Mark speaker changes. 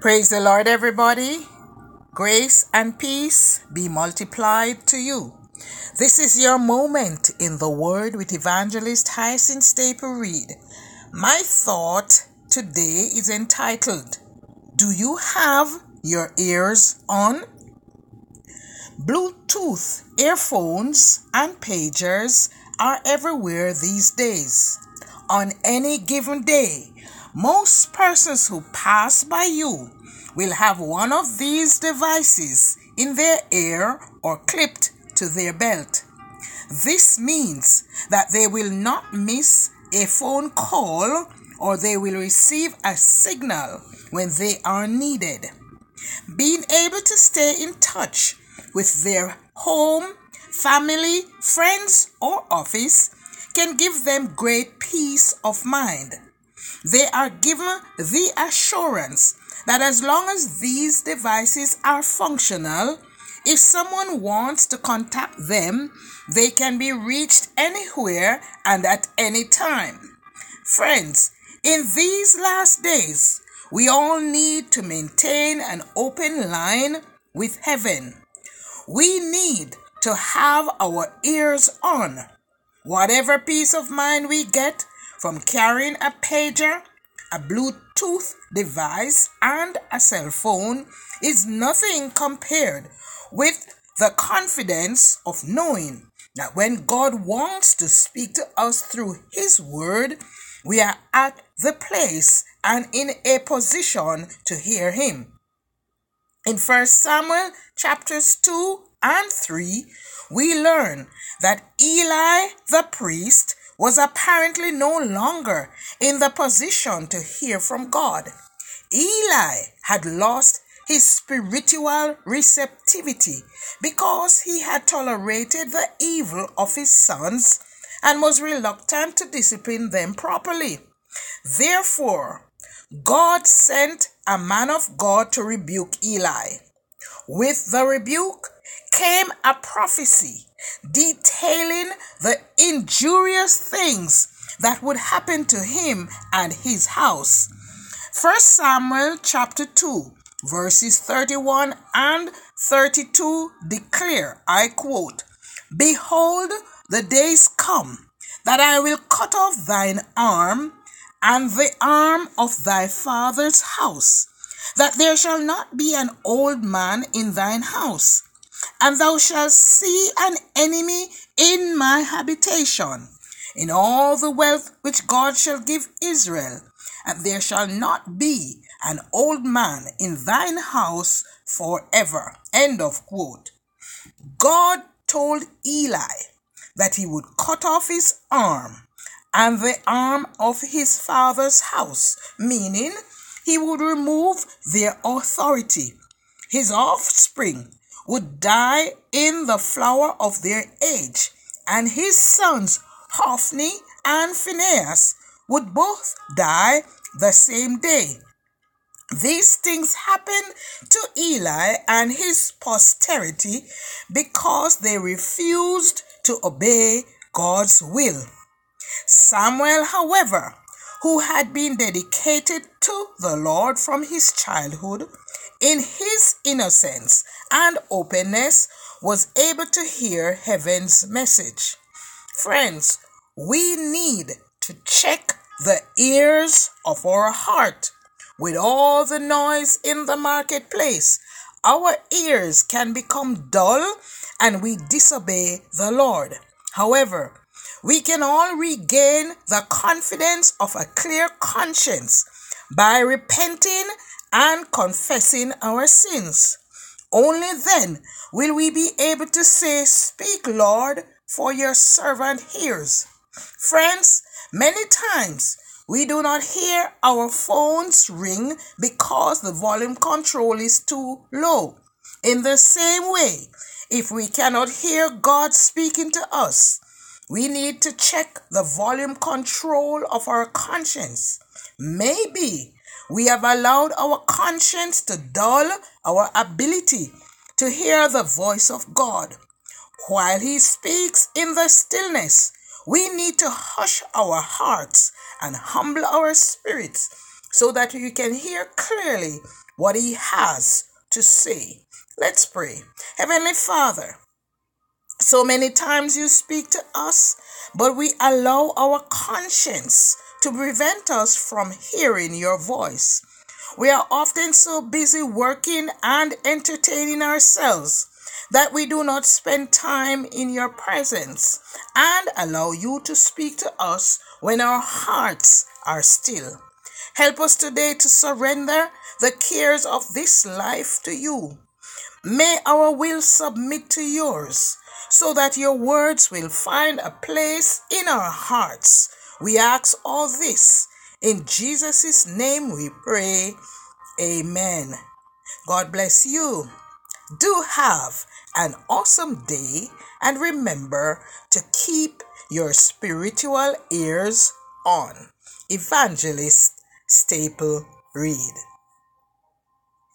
Speaker 1: Praise the Lord, everybody. Grace and peace be multiplied to you. This is your moment in the Word with Evangelist Hyacinth Staple Reed. My thought today is entitled, Do you have your ears on? Bluetooth earphones and pagers are everywhere these days. On any given day, most persons who pass by you will have one of these devices in their ear or clipped to their belt. This means that they will not miss a phone call or they will receive a signal when they are needed. Being able to stay in touch with their home, family, friends, or office can give them great peace of mind. They are given the assurance that as long as these devices are functional, if someone wants to contact them, they can be reached anywhere and at any time. Friends, in these last days, we all need to maintain an open line with heaven. We need to have our ears on. Whatever peace of mind we get from carrying a pager, a Bluetooth device, and a cell phone is nothing compared with the confidence of knowing that when God wants to speak to us through His Word, we are at the place and in a position to hear Him. In 1 Samuel chapters 2 and 3, we learn that Eli the priest was apparently no longer in the position to hear from God. Eli had lost his spiritual receptivity because he had tolerated the evil of his sons and was reluctant to discipline them properly. Therefore, God sent a man of God to rebuke Eli. With the rebuke came a prophecy detailing the injurious things that would happen to him and his house. 1 Samuel chapter 2 verses 31 and 32 declare, I quote, Behold, the days come that I will cut off thine arm and the arm of thy father's house, that there shall not be an old man in thine house and thou shalt see an enemy in my habitation, in all the wealth which God shall give Israel, and there shall not be an old man in thine house forever. End of quote. God told Eli that he would cut off his arm and the arm of his father's house, meaning he would remove their authority. His offspring would die in the flower of their age, and his sons Hophni and Phinehas would both die the same day. These things happened to Eli and his posterity because they refused to obey God's will. Samuel, however, who had been dedicated to the Lord from his childhood, in his innocence and openness, was able to hear heaven's message. Friends, we need to check the ears of our heart. With all the noise in the marketplace, our ears can become dull and we disobey the Lord. However, we can all regain the confidence of a clear conscience by repenting and confessing our sins. Only then will we be able to say, Speak, Lord, for your servant hears. Friends, many times we do not hear our phones ring because the volume control is too low. In the same way, if we cannot hear God speaking to us, we need to check the volume control of our conscience. Maybe we have allowed our conscience to dull our ability to hear the voice of God. While He speaks in the stillness, we need to hush our hearts and humble our spirits so that you can hear clearly what He has to say. Let's pray. Heavenly Father, so many times you speak to us, but we allow our conscience to prevent us from hearing your voice. We are often so busy working and entertaining ourselves that we do not spend time in your presence and allow you to speak to us when our hearts are still. Help us today to surrender the cares of this life to you. May our will submit to yours so that your words will find a place in our hearts. We ask all this in Jesus' name we pray. Amen. God bless you. Do have an awesome day and remember to keep your spiritual ears on. Evangelist Staple Reed.